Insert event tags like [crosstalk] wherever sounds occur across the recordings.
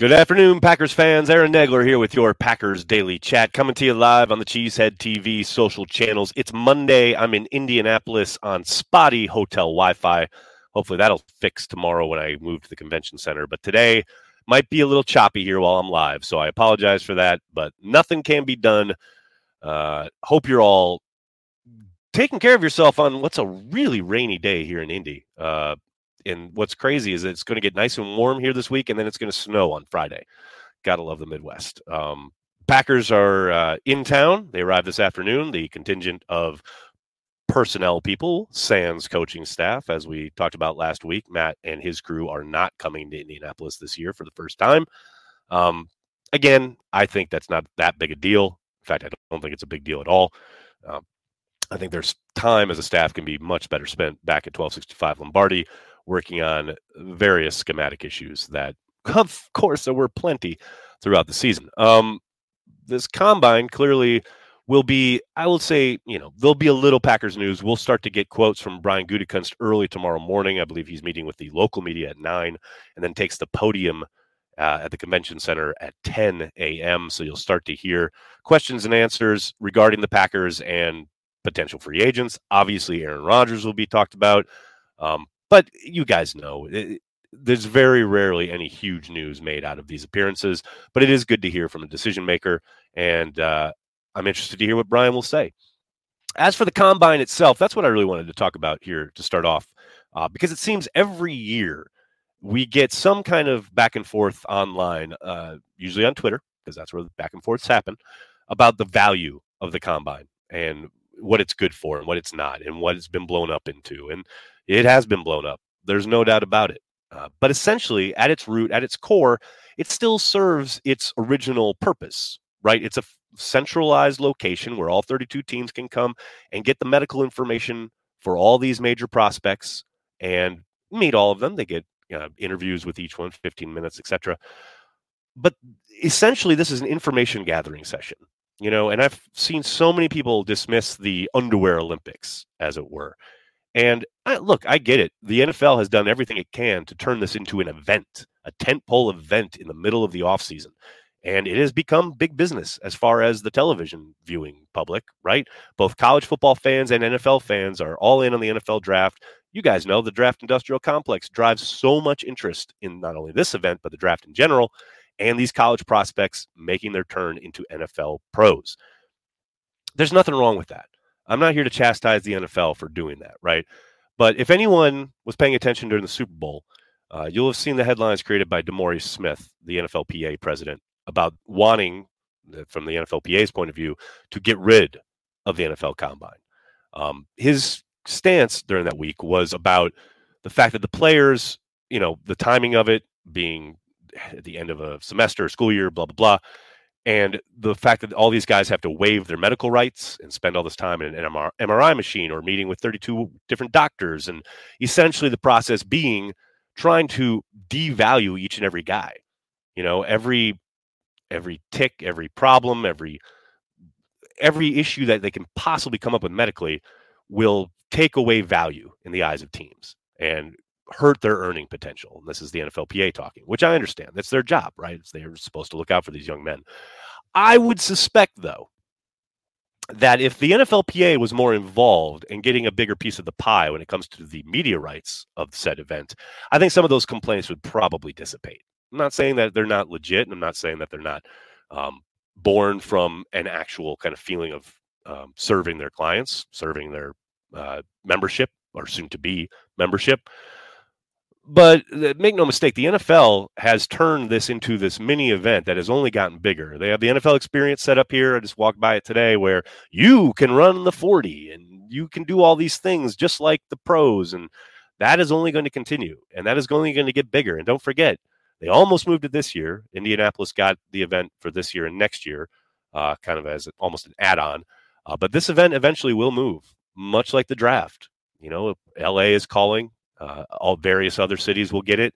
Good afternoon, Packers fans. Aaron Nagler here with your Packers Daily Chat, coming to you live on the Cheesehead TV social channels. It's Monday. I'm in Indianapolis on spotty hotel Wi Fi. Hopefully, that'll fix tomorrow when I move to the convention center. But today might be a little choppy here while I'm live. So I apologize for that, but nothing can be done. Uh, hope you're all taking care of yourself on what's a really rainy day here in Indy. Uh, and what's crazy is it's going to get nice and warm here this week, and then it's going to snow on Friday. Gotta love the Midwest. Um, Packers are uh, in town. They arrived this afternoon. The contingent of personnel people, sans coaching staff, as we talked about last week. Matt and his crew are not coming to Indianapolis this year for the first time. Um, again, I think that's not that big a deal. In fact, I don't think it's a big deal at all. Uh, I think there's time as a staff can be much better spent back at 1265 Lombardi working on various schematic issues that, [laughs] of course, there were plenty throughout the season. Um, this combine clearly will be, I will say, you know, there'll be a little Packers news. We'll start to get quotes from Brian Gutekunst early tomorrow morning. I believe he's meeting with the local media at nine, and then takes the podium uh, at the convention center at 10 a.m. So you'll start to hear questions and answers regarding the Packers and potential free agents. Obviously, Aaron Rodgers will be talked about. Um, but you guys know it, there's very rarely any huge news made out of these appearances, but it is good to hear from a decision maker. And uh, I'm interested to hear what Brian will say. As for the combine itself, that's what I really wanted to talk about here to start off, uh, because it seems every year we get some kind of back and forth online, uh, usually on Twitter, because that's where the back and forths happen, about the value of the combine and what it's good for and what it's not and what it's been blown up into. And it has been blown up. There's no doubt about it. Uh, but essentially, at its root, at its core, it still serves its original purpose, right? It's a centralized location where all 32 teams can come and get the medical information for all these major prospects and meet all of them. They get interviews with each one, 15 minutes, etc. But essentially, this is an information gathering session, you know. And I've seen so many people dismiss the underwear Olympics, as it were, and I, look, I get it. The NFL has done everything it can to turn this into an event, a tentpole event in the middle of the offseason. And it has become big business as far as the television viewing public, right? Both college football fans and NFL fans are all in on the NFL draft. You guys know the draft industrial complex drives so much interest in not only this event, but the draft in general, and these college prospects making their turn into NFL pros. There's nothing wrong with that. I'm not here to chastise the NFL for doing that, right? But if anyone was paying attention during the Super Bowl, uh, you'll have seen the headlines created by DeMaurice Smith, the NFLPA president, about wanting, from the NFLPA's point of view, to get rid of the NFL Combine. Um, his stance during that week was about the fact that the players, you know, the timing of it being at the end of a semester, school year, blah blah blah, and the fact that all these guys have to waive their medical rights and spend all this time in an MRI machine or meeting with 32 different doctors, and essentially the process being trying to devalue each and every guy. You know, every every tick, every problem, every every issue that they can possibly come up with medically will take away value in the eyes of teams and hurt their earning potential. And this is the NFLPA talking, which I understand. That's their job, right? They're supposed to look out for these young men. I would suspect, though, that if the NFLPA was more involved in getting a bigger piece of the pie when it comes to the media rights of said event, I think some of those complaints would probably dissipate. I'm not saying that they're not legit, and I'm not saying that they're not um, born from an actual kind of feeling of um, serving their clients, serving their uh, membership or soon to be membership. But uh, make no mistake, the NFL has turned this into this mini event that has only gotten bigger. They have the NFL experience set up here. I just walked by it today where you can run the 40 and you can do all these things just like the pros. And that is only going to continue and that is only going to get bigger. And don't forget, they almost moved it this year. Indianapolis got the event for this year and next year, uh, kind of as almost an add on. Uh, but this event eventually will move, much like the draft. You know, LA is calling, uh, all various other cities will get it,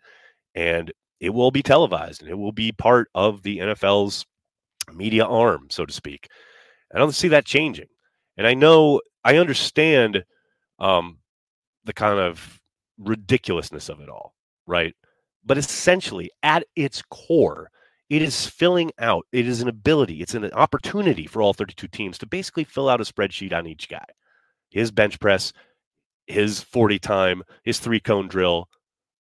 and it will be televised and it will be part of the NFL's media arm, so to speak. I don't see that changing, and I know I understand um, the kind of ridiculousness of it all, right? But essentially, at its core, it is filling out, it is an ability, it's an opportunity for all 32 teams to basically fill out a spreadsheet on each guy. His bench press, his 40 time, his three cone drill,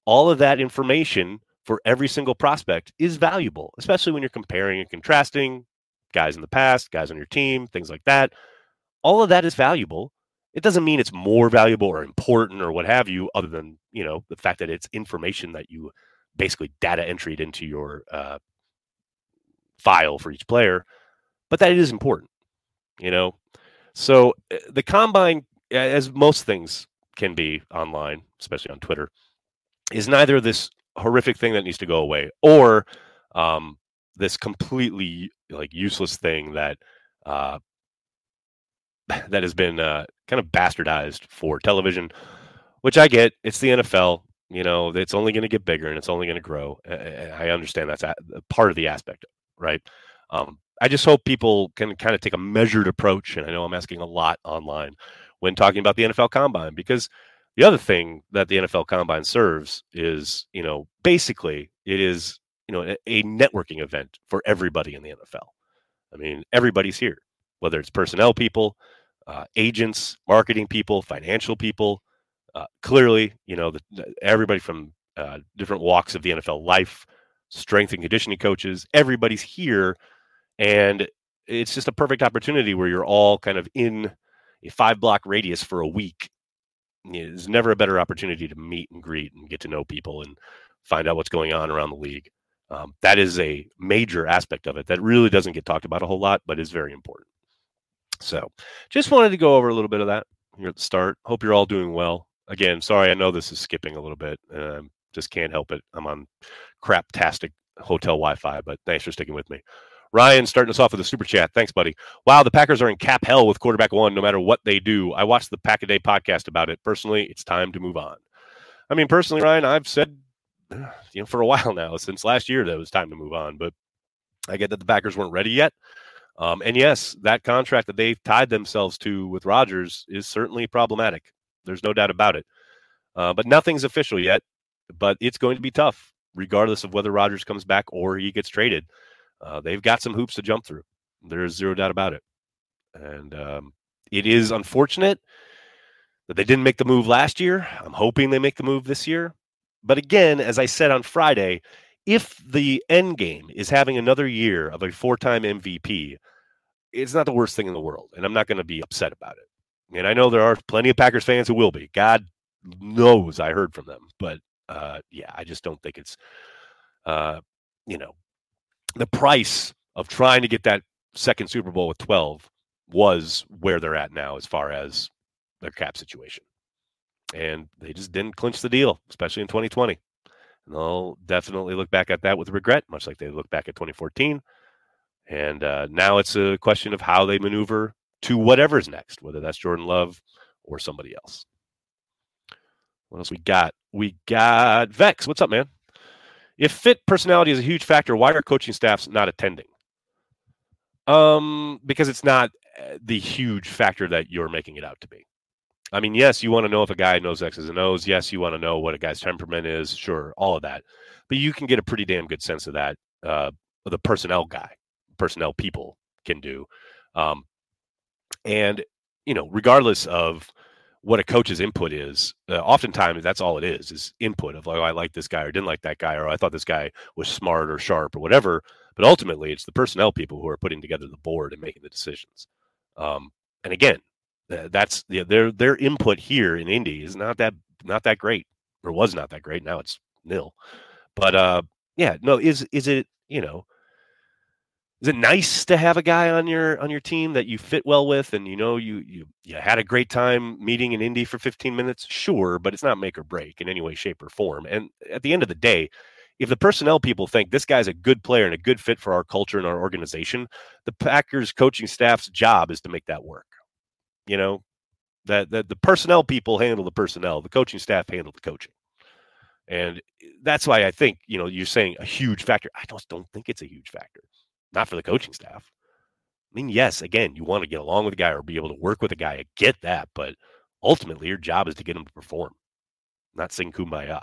all of that information for every single prospect is valuable, especially when you're comparing and contrasting guys in the past, guys on your team, things like that. All of that is valuable. It doesn't mean it's more valuable or important or what have you, other than you know the fact that it's information that you basically data entered into your uh, file for each player, but that it is important. You know, so eh, the combine, as most things can be online, especially on Twitter, is neither this horrific thing that needs to go away or um, this completely like useless thing that uh, [laughs] that has been uh, kind of bastardized for television, which I get. It's the NFL. You know, it's only going to get bigger and it's only going to grow. I understand that's part of the aspect, right? Um, I just hope people can kind of take a measured approach. And I know I'm asking a lot online when talking about the NFL Combine because the other thing that the NFL Combine serves is, you know, basically it is, you know, a, networking event for everybody in the NFL. I mean, everybody's here, whether it's personnel people, uh, agents, marketing people, financial people. Uh, clearly, you know, the, the, everybody from uh, different walks of the NFL life, strength and conditioning coaches, everybody's here. And it's just a perfect opportunity where you're all kind of in a five block radius for a week there's never a better opportunity to meet and greet and get to know people and find out what's going on around the league. Um, that is a major aspect of it that really doesn't get talked about a whole lot, but is very important. So, just wanted to go over a little bit of that here at the start. Hope you're all doing well. Again, sorry, I know this is skipping a little bit. Um, just can't help it. I'm on crap-tastic hotel Wi-Fi, but thanks for sticking with me. Ryan starting us off with a super chat. Thanks, buddy. Wow, the Packers are in cap hell with quarterback one, no matter what they do. I watched the Pack a Day podcast about it. Personally, it's time to move on. I mean, personally, Ryan, I've said, [sighs] you know, for a [laughs] while now, since last year, that it was time to move on. But I get that the Packers weren't ready yet. Um, and yes, that contract that they've tied themselves to with Rodgers is certainly problematic. There's no doubt about it. Uh, but nothing's official yet. But it's going to be tough, regardless of whether Rodgers comes back or he gets traded uh, they've got some hoops to jump through. There's zero doubt about it. And um, it is unfortunate that they didn't make the move last year. I'm hoping they make the move this year. But again, as I said on Friday, if the end game is having another year of a four time MVP, it's not the worst thing in the world. And I'm not going to be upset about it. And I know there are plenty of Packers fans who will be. God knows I heard from them. But uh, yeah, I just don't think it's, uh, you know, the price of trying to get that second Super Bowl with 12 was where they're at now as far as their cap situation. And they just didn't clinch the deal, especially in 2020. And they'll definitely look back at that with regret, much like they look back at 2014. And uh, now it's a question of how they maneuver to whatever's next, whether that's Jordan Love or somebody else. What else we got? We got Vex. What's up, man? If fit personality is a huge factor, why are coaching staffs not attending? Um, because it's not uh, the huge factor that you're making it out to be. I mean, yes, you want to know if a guy knows X's and O's. Yes, you want to know what a guy's temperament is. Sure, all of that. But you can get a pretty damn good sense of that. Uh, the personnel guy, personnel people can do. Um, and, you know, regardless of what a coach's input is. Uh, oftentimes, that's all it is: is input of like, oh, I like this guy or didn't like that guy, or I thought this guy was smart or sharp or whatever. But ultimately, it's the personnel people who are putting together the board and making the decisions. Um, and again, that's the, their their input here in Indy is not that not that great, or was not that great. Now it's nil. But uh, yeah, no, is is it you know is it nice to have a guy on your on your team that you fit well with and you know you you you had a great time meeting in Indy for 15 minutes? Sure, but it's not make or break in any way, shape, or form. And at the end of the day, if the personnel people think this guy's a good player and a good fit for our culture and our organization, the Packers coaching staff's job is to make that work. You know, that that the personnel people handle the personnel, the coaching staff handle the coaching. And eh, that's why I think, you know, you're saying a huge factor. I just don't think it's a huge factor not for the coaching staff. I mean, yes, again, you want to get along with a guy or be able to work with a guy. I get that, but ultimately, your job is to get him to perform, not sing kumbaya.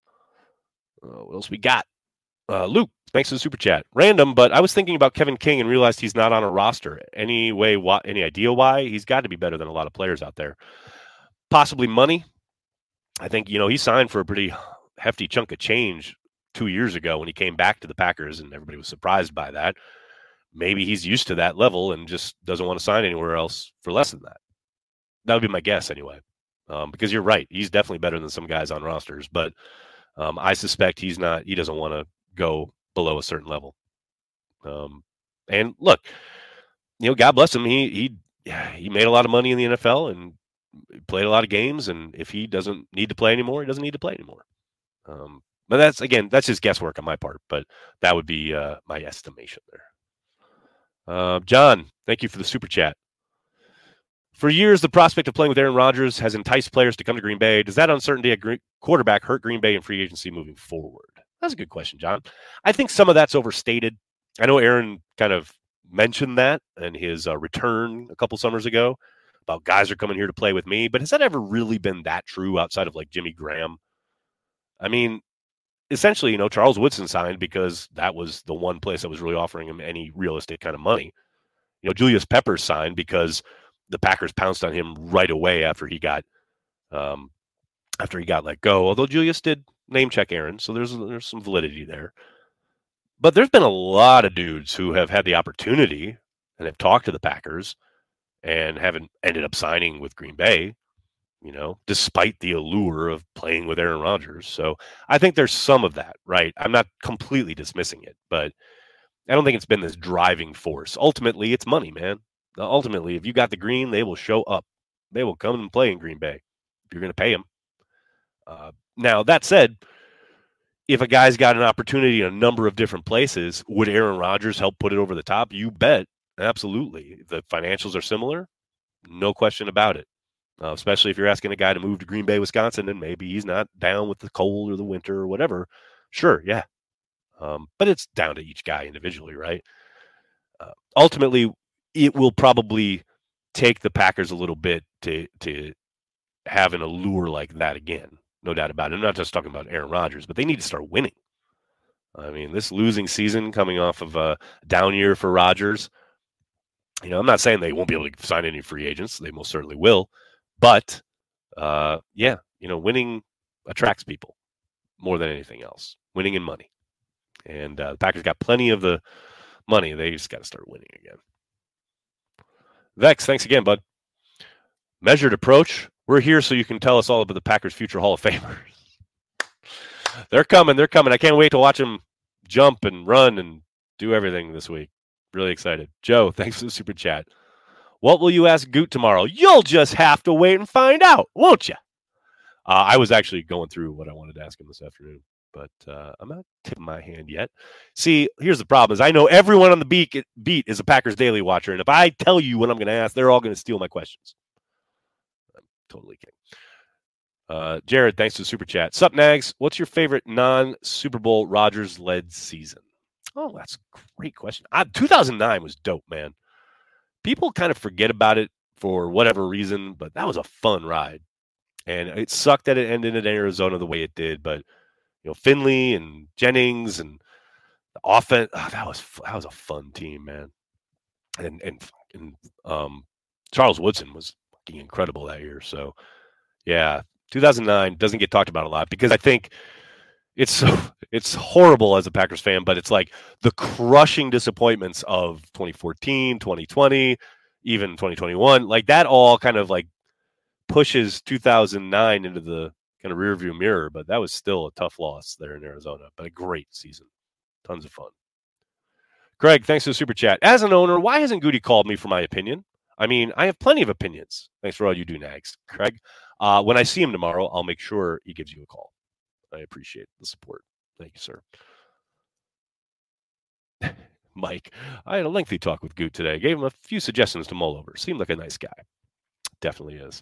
Uh, what else we got? Uh, Luke, thanks for the super chat. Random, but I was thinking about Kevin King and realized he's not on a roster. Any way? Why, any idea why? He's got to be better than a lot of players out there. Possibly money. I think you know he signed for a pretty hefty chunk of change two years ago when he came back to the Packers, and everybody was surprised by that. Maybe he's used to that level and just doesn't want to sign anywhere else for less than that. That would be my guess anyway. Um, because you're right, he's definitely better than some guys on rosters, but um, I suspect he's not. He doesn't want to go below a certain level. Um, and look, you know, God bless him. He he [sighs] he made a lot of money in the NFL and played a lot of games. And if he doesn't need to play anymore, he doesn't need to play anymore. Um, but that's again, that's just guesswork on my part. But that would be uh, my estimation there. Uh, John, thank you for the super chat. For years, the prospect of playing with Aaron Rodgers has enticed players to come to Green Bay. Does that uncertainty at quarterback hurt Green Bay in free agency moving forward? That's a good question, John. I think some of that's overstated. I know Aaron kind of mentioned that in his uh, return a couple summers ago about guys are coming here to play with me, but has that ever really been that true outside of like Jimmy Graham? I mean, essentially, you know, Charles Woodson signed because that was the one place that was really offering him any realistic kind of money. You know, Julius Peppers signed because the Packers pounced on him right away after he got um, after he got let go. Although Julius did name check Aaron, so there's there's some validity there. But there's been a lot of dudes who have had the opportunity and have talked to the Packers and haven't ended up signing with Green Bay, you know, despite the allure of playing with Aaron Rodgers. So I think there's some of that, right? I'm not completely dismissing it, but I don't think it's been this driving force. Ultimately, it's money, man ultimately, if you got the green, they will show up. They will come and play in Green Bay if you're going to pay them. Uh, now, that said, if a guy's got an opportunity in a number of different places, would Aaron Rodgers help put it over the top? You bet. Absolutely. The financials are similar. No question about it. Uh, especially if you're asking a guy to move to Green Bay, Wisconsin, and maybe he's not down with the cold or the winter or whatever. Sure, yeah. Um, but it's down to each guy individually, right? Uh, ultimately, it will probably take the Packers a little bit to to have an allure like that again. No doubt about it. I'm not just talking about Aaron Rodgers, but they need to start winning. I mean, this losing season coming off of a down year for Rodgers. You know, I'm not saying they won't be able to sign any free agents. They most certainly will. But uh, yeah, you know, winning attracts people more than anything else. Winning in money. And uh, the Packers got plenty of the money. They just got to start winning again. Vex, thanks again, bud. Measured approach. We're here so you can tell us all about the Packers' future Hall of Famers. [laughs] they're coming. They're coming. I can't wait to watch them jump and run and do everything this week. Really excited. Joe, thanks for the super chat. What will you ask Goot tomorrow? You'll just have to wait and find out, won't you? Uh, I was actually going through what I wanted to ask him this afternoon but uh, I'm not tipping my hand yet. See, here's the problem: is I know everyone on the beat beat is a Packers Daily watcher, and if I tell you what I'm going to ask, they're all going to steal my questions. I'm totally kidding. Uh, Jared, thanks to the super chat. Sup, Nags? What's your favorite non Super Bowl Rodgers led season? Oh, that's a great question. I, 2009 was dope, man. People kind of forget about it for whatever reason, but that was a fun ride. And it sucked that it ended in Arizona the way it did, but you know Finley and Jennings and the offense. Oh, that was that was a fun team, man. And and and um, Charles Woodson was incredible that year. So yeah, 2009 doesn't get talked about a lot because I think it's so [laughs] it's horrible as a Packers fan, but it's like the crushing disappointments of 2014, 2020, even 2021. Like that all kind of like pushes 2009 into the kind of rearview mirror, but that was still a tough loss there in Arizona, but a great season. Tons of fun. Craig, thanks for the super chat. As an owner, why hasn't Goody called me for my opinion? I mean, I have plenty of opinions. Thanks for all you do, Nags. Craig, uh, when I see him tomorrow, I'll make sure he gives you a call. I appreciate the support. Thank you, sir. [laughs] Mike, I had a lengthy talk with Goot today. Gave him a few suggestions to mull over. Seemed like a nice guy. Definitely is.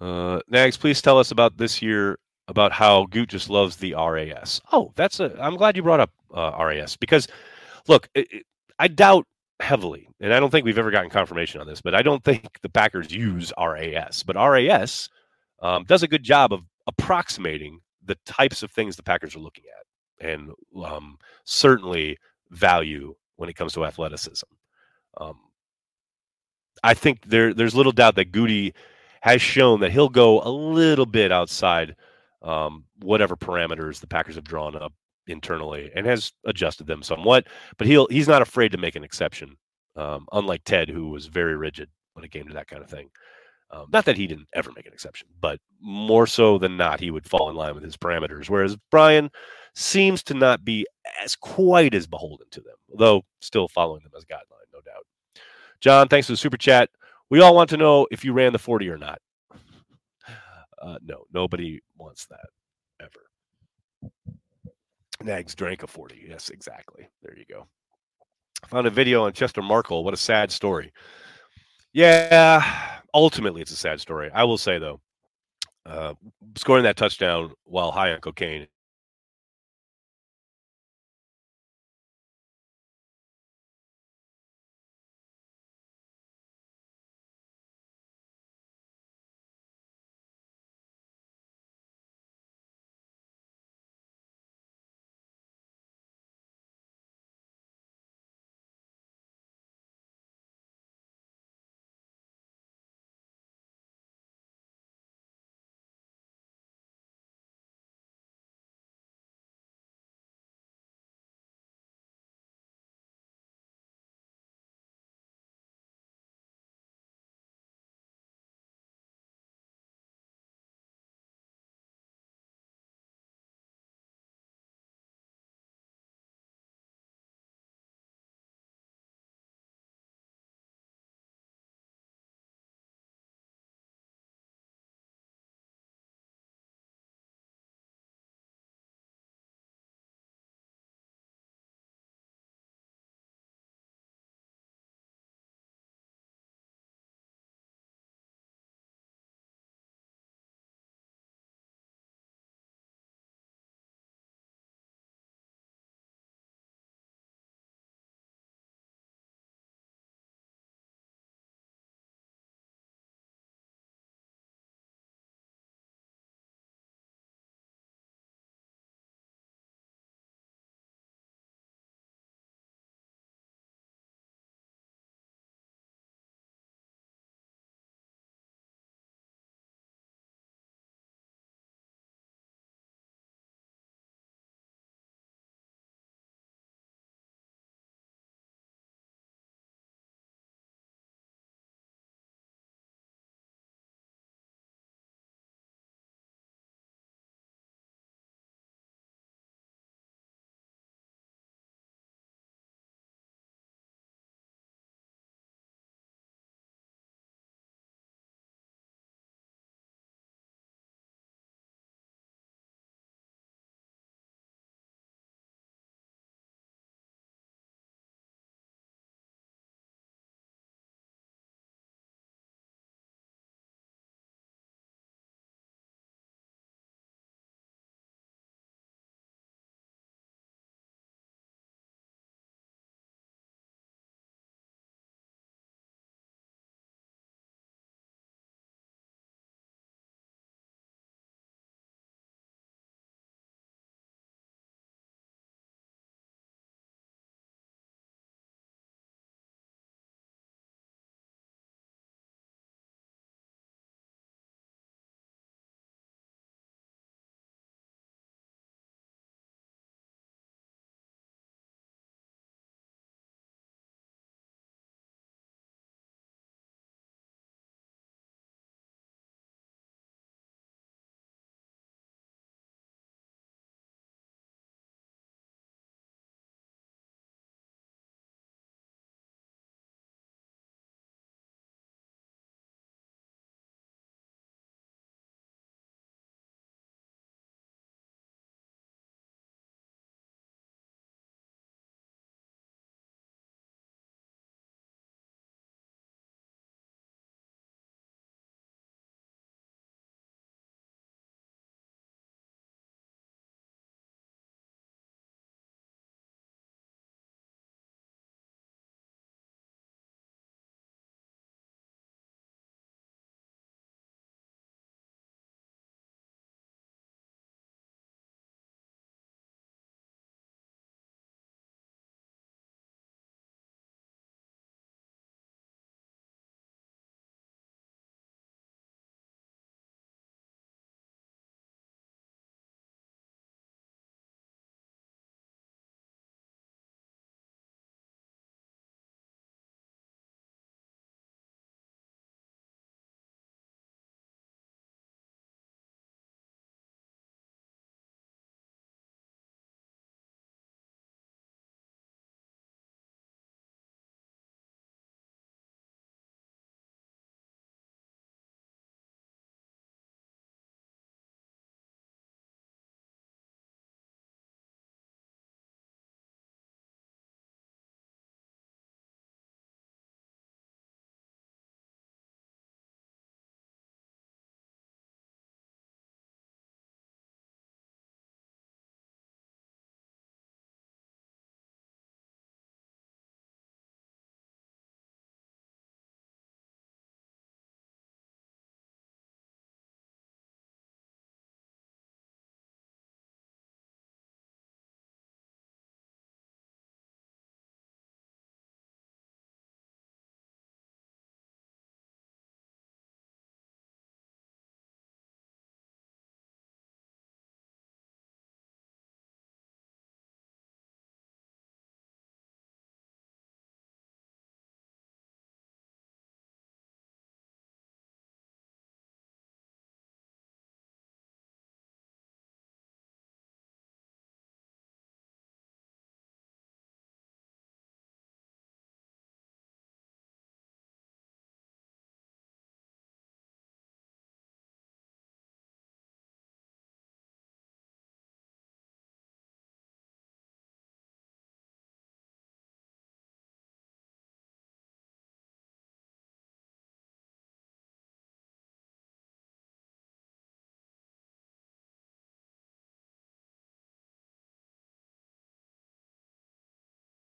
Uh, Nags, please tell us about this year about how Goot just loves the RAS. Oh, that's a. I'm glad you brought up uh, RAS because, look, it, it, I doubt heavily, and I don't think we've ever gotten confirmation on this, but I don't think the Packers use RAS. But RAS um, does a good job of approximating the types of things the Packers are looking at, and um, certainly value when it comes to athleticism. Um, I think there there's little doubt that Goody has shown that he'll go a little bit outside um, whatever parameters the Packers have drawn up internally and has adjusted them somewhat. But he'll he's not afraid to make an exception, um, unlike Ted, who was very rigid when it came to that kind of thing. Um, not that he didn't ever make an exception, but more so than not, he would fall in line with his parameters. Whereas Brian seems to not be as quite as beholden to them, though still following them as guideline, no doubt. John, thanks for the super chat. We all want to know if you ran the 40 or not. Uh, no, nobody wants that ever. Nags drank a 40. Yes, exactly. There you go. I found a video on Chester Marcol. What a sad story. Yeah, ultimately, it's a sad story. I will say, though, uh, scoring that touchdown while high on cocaine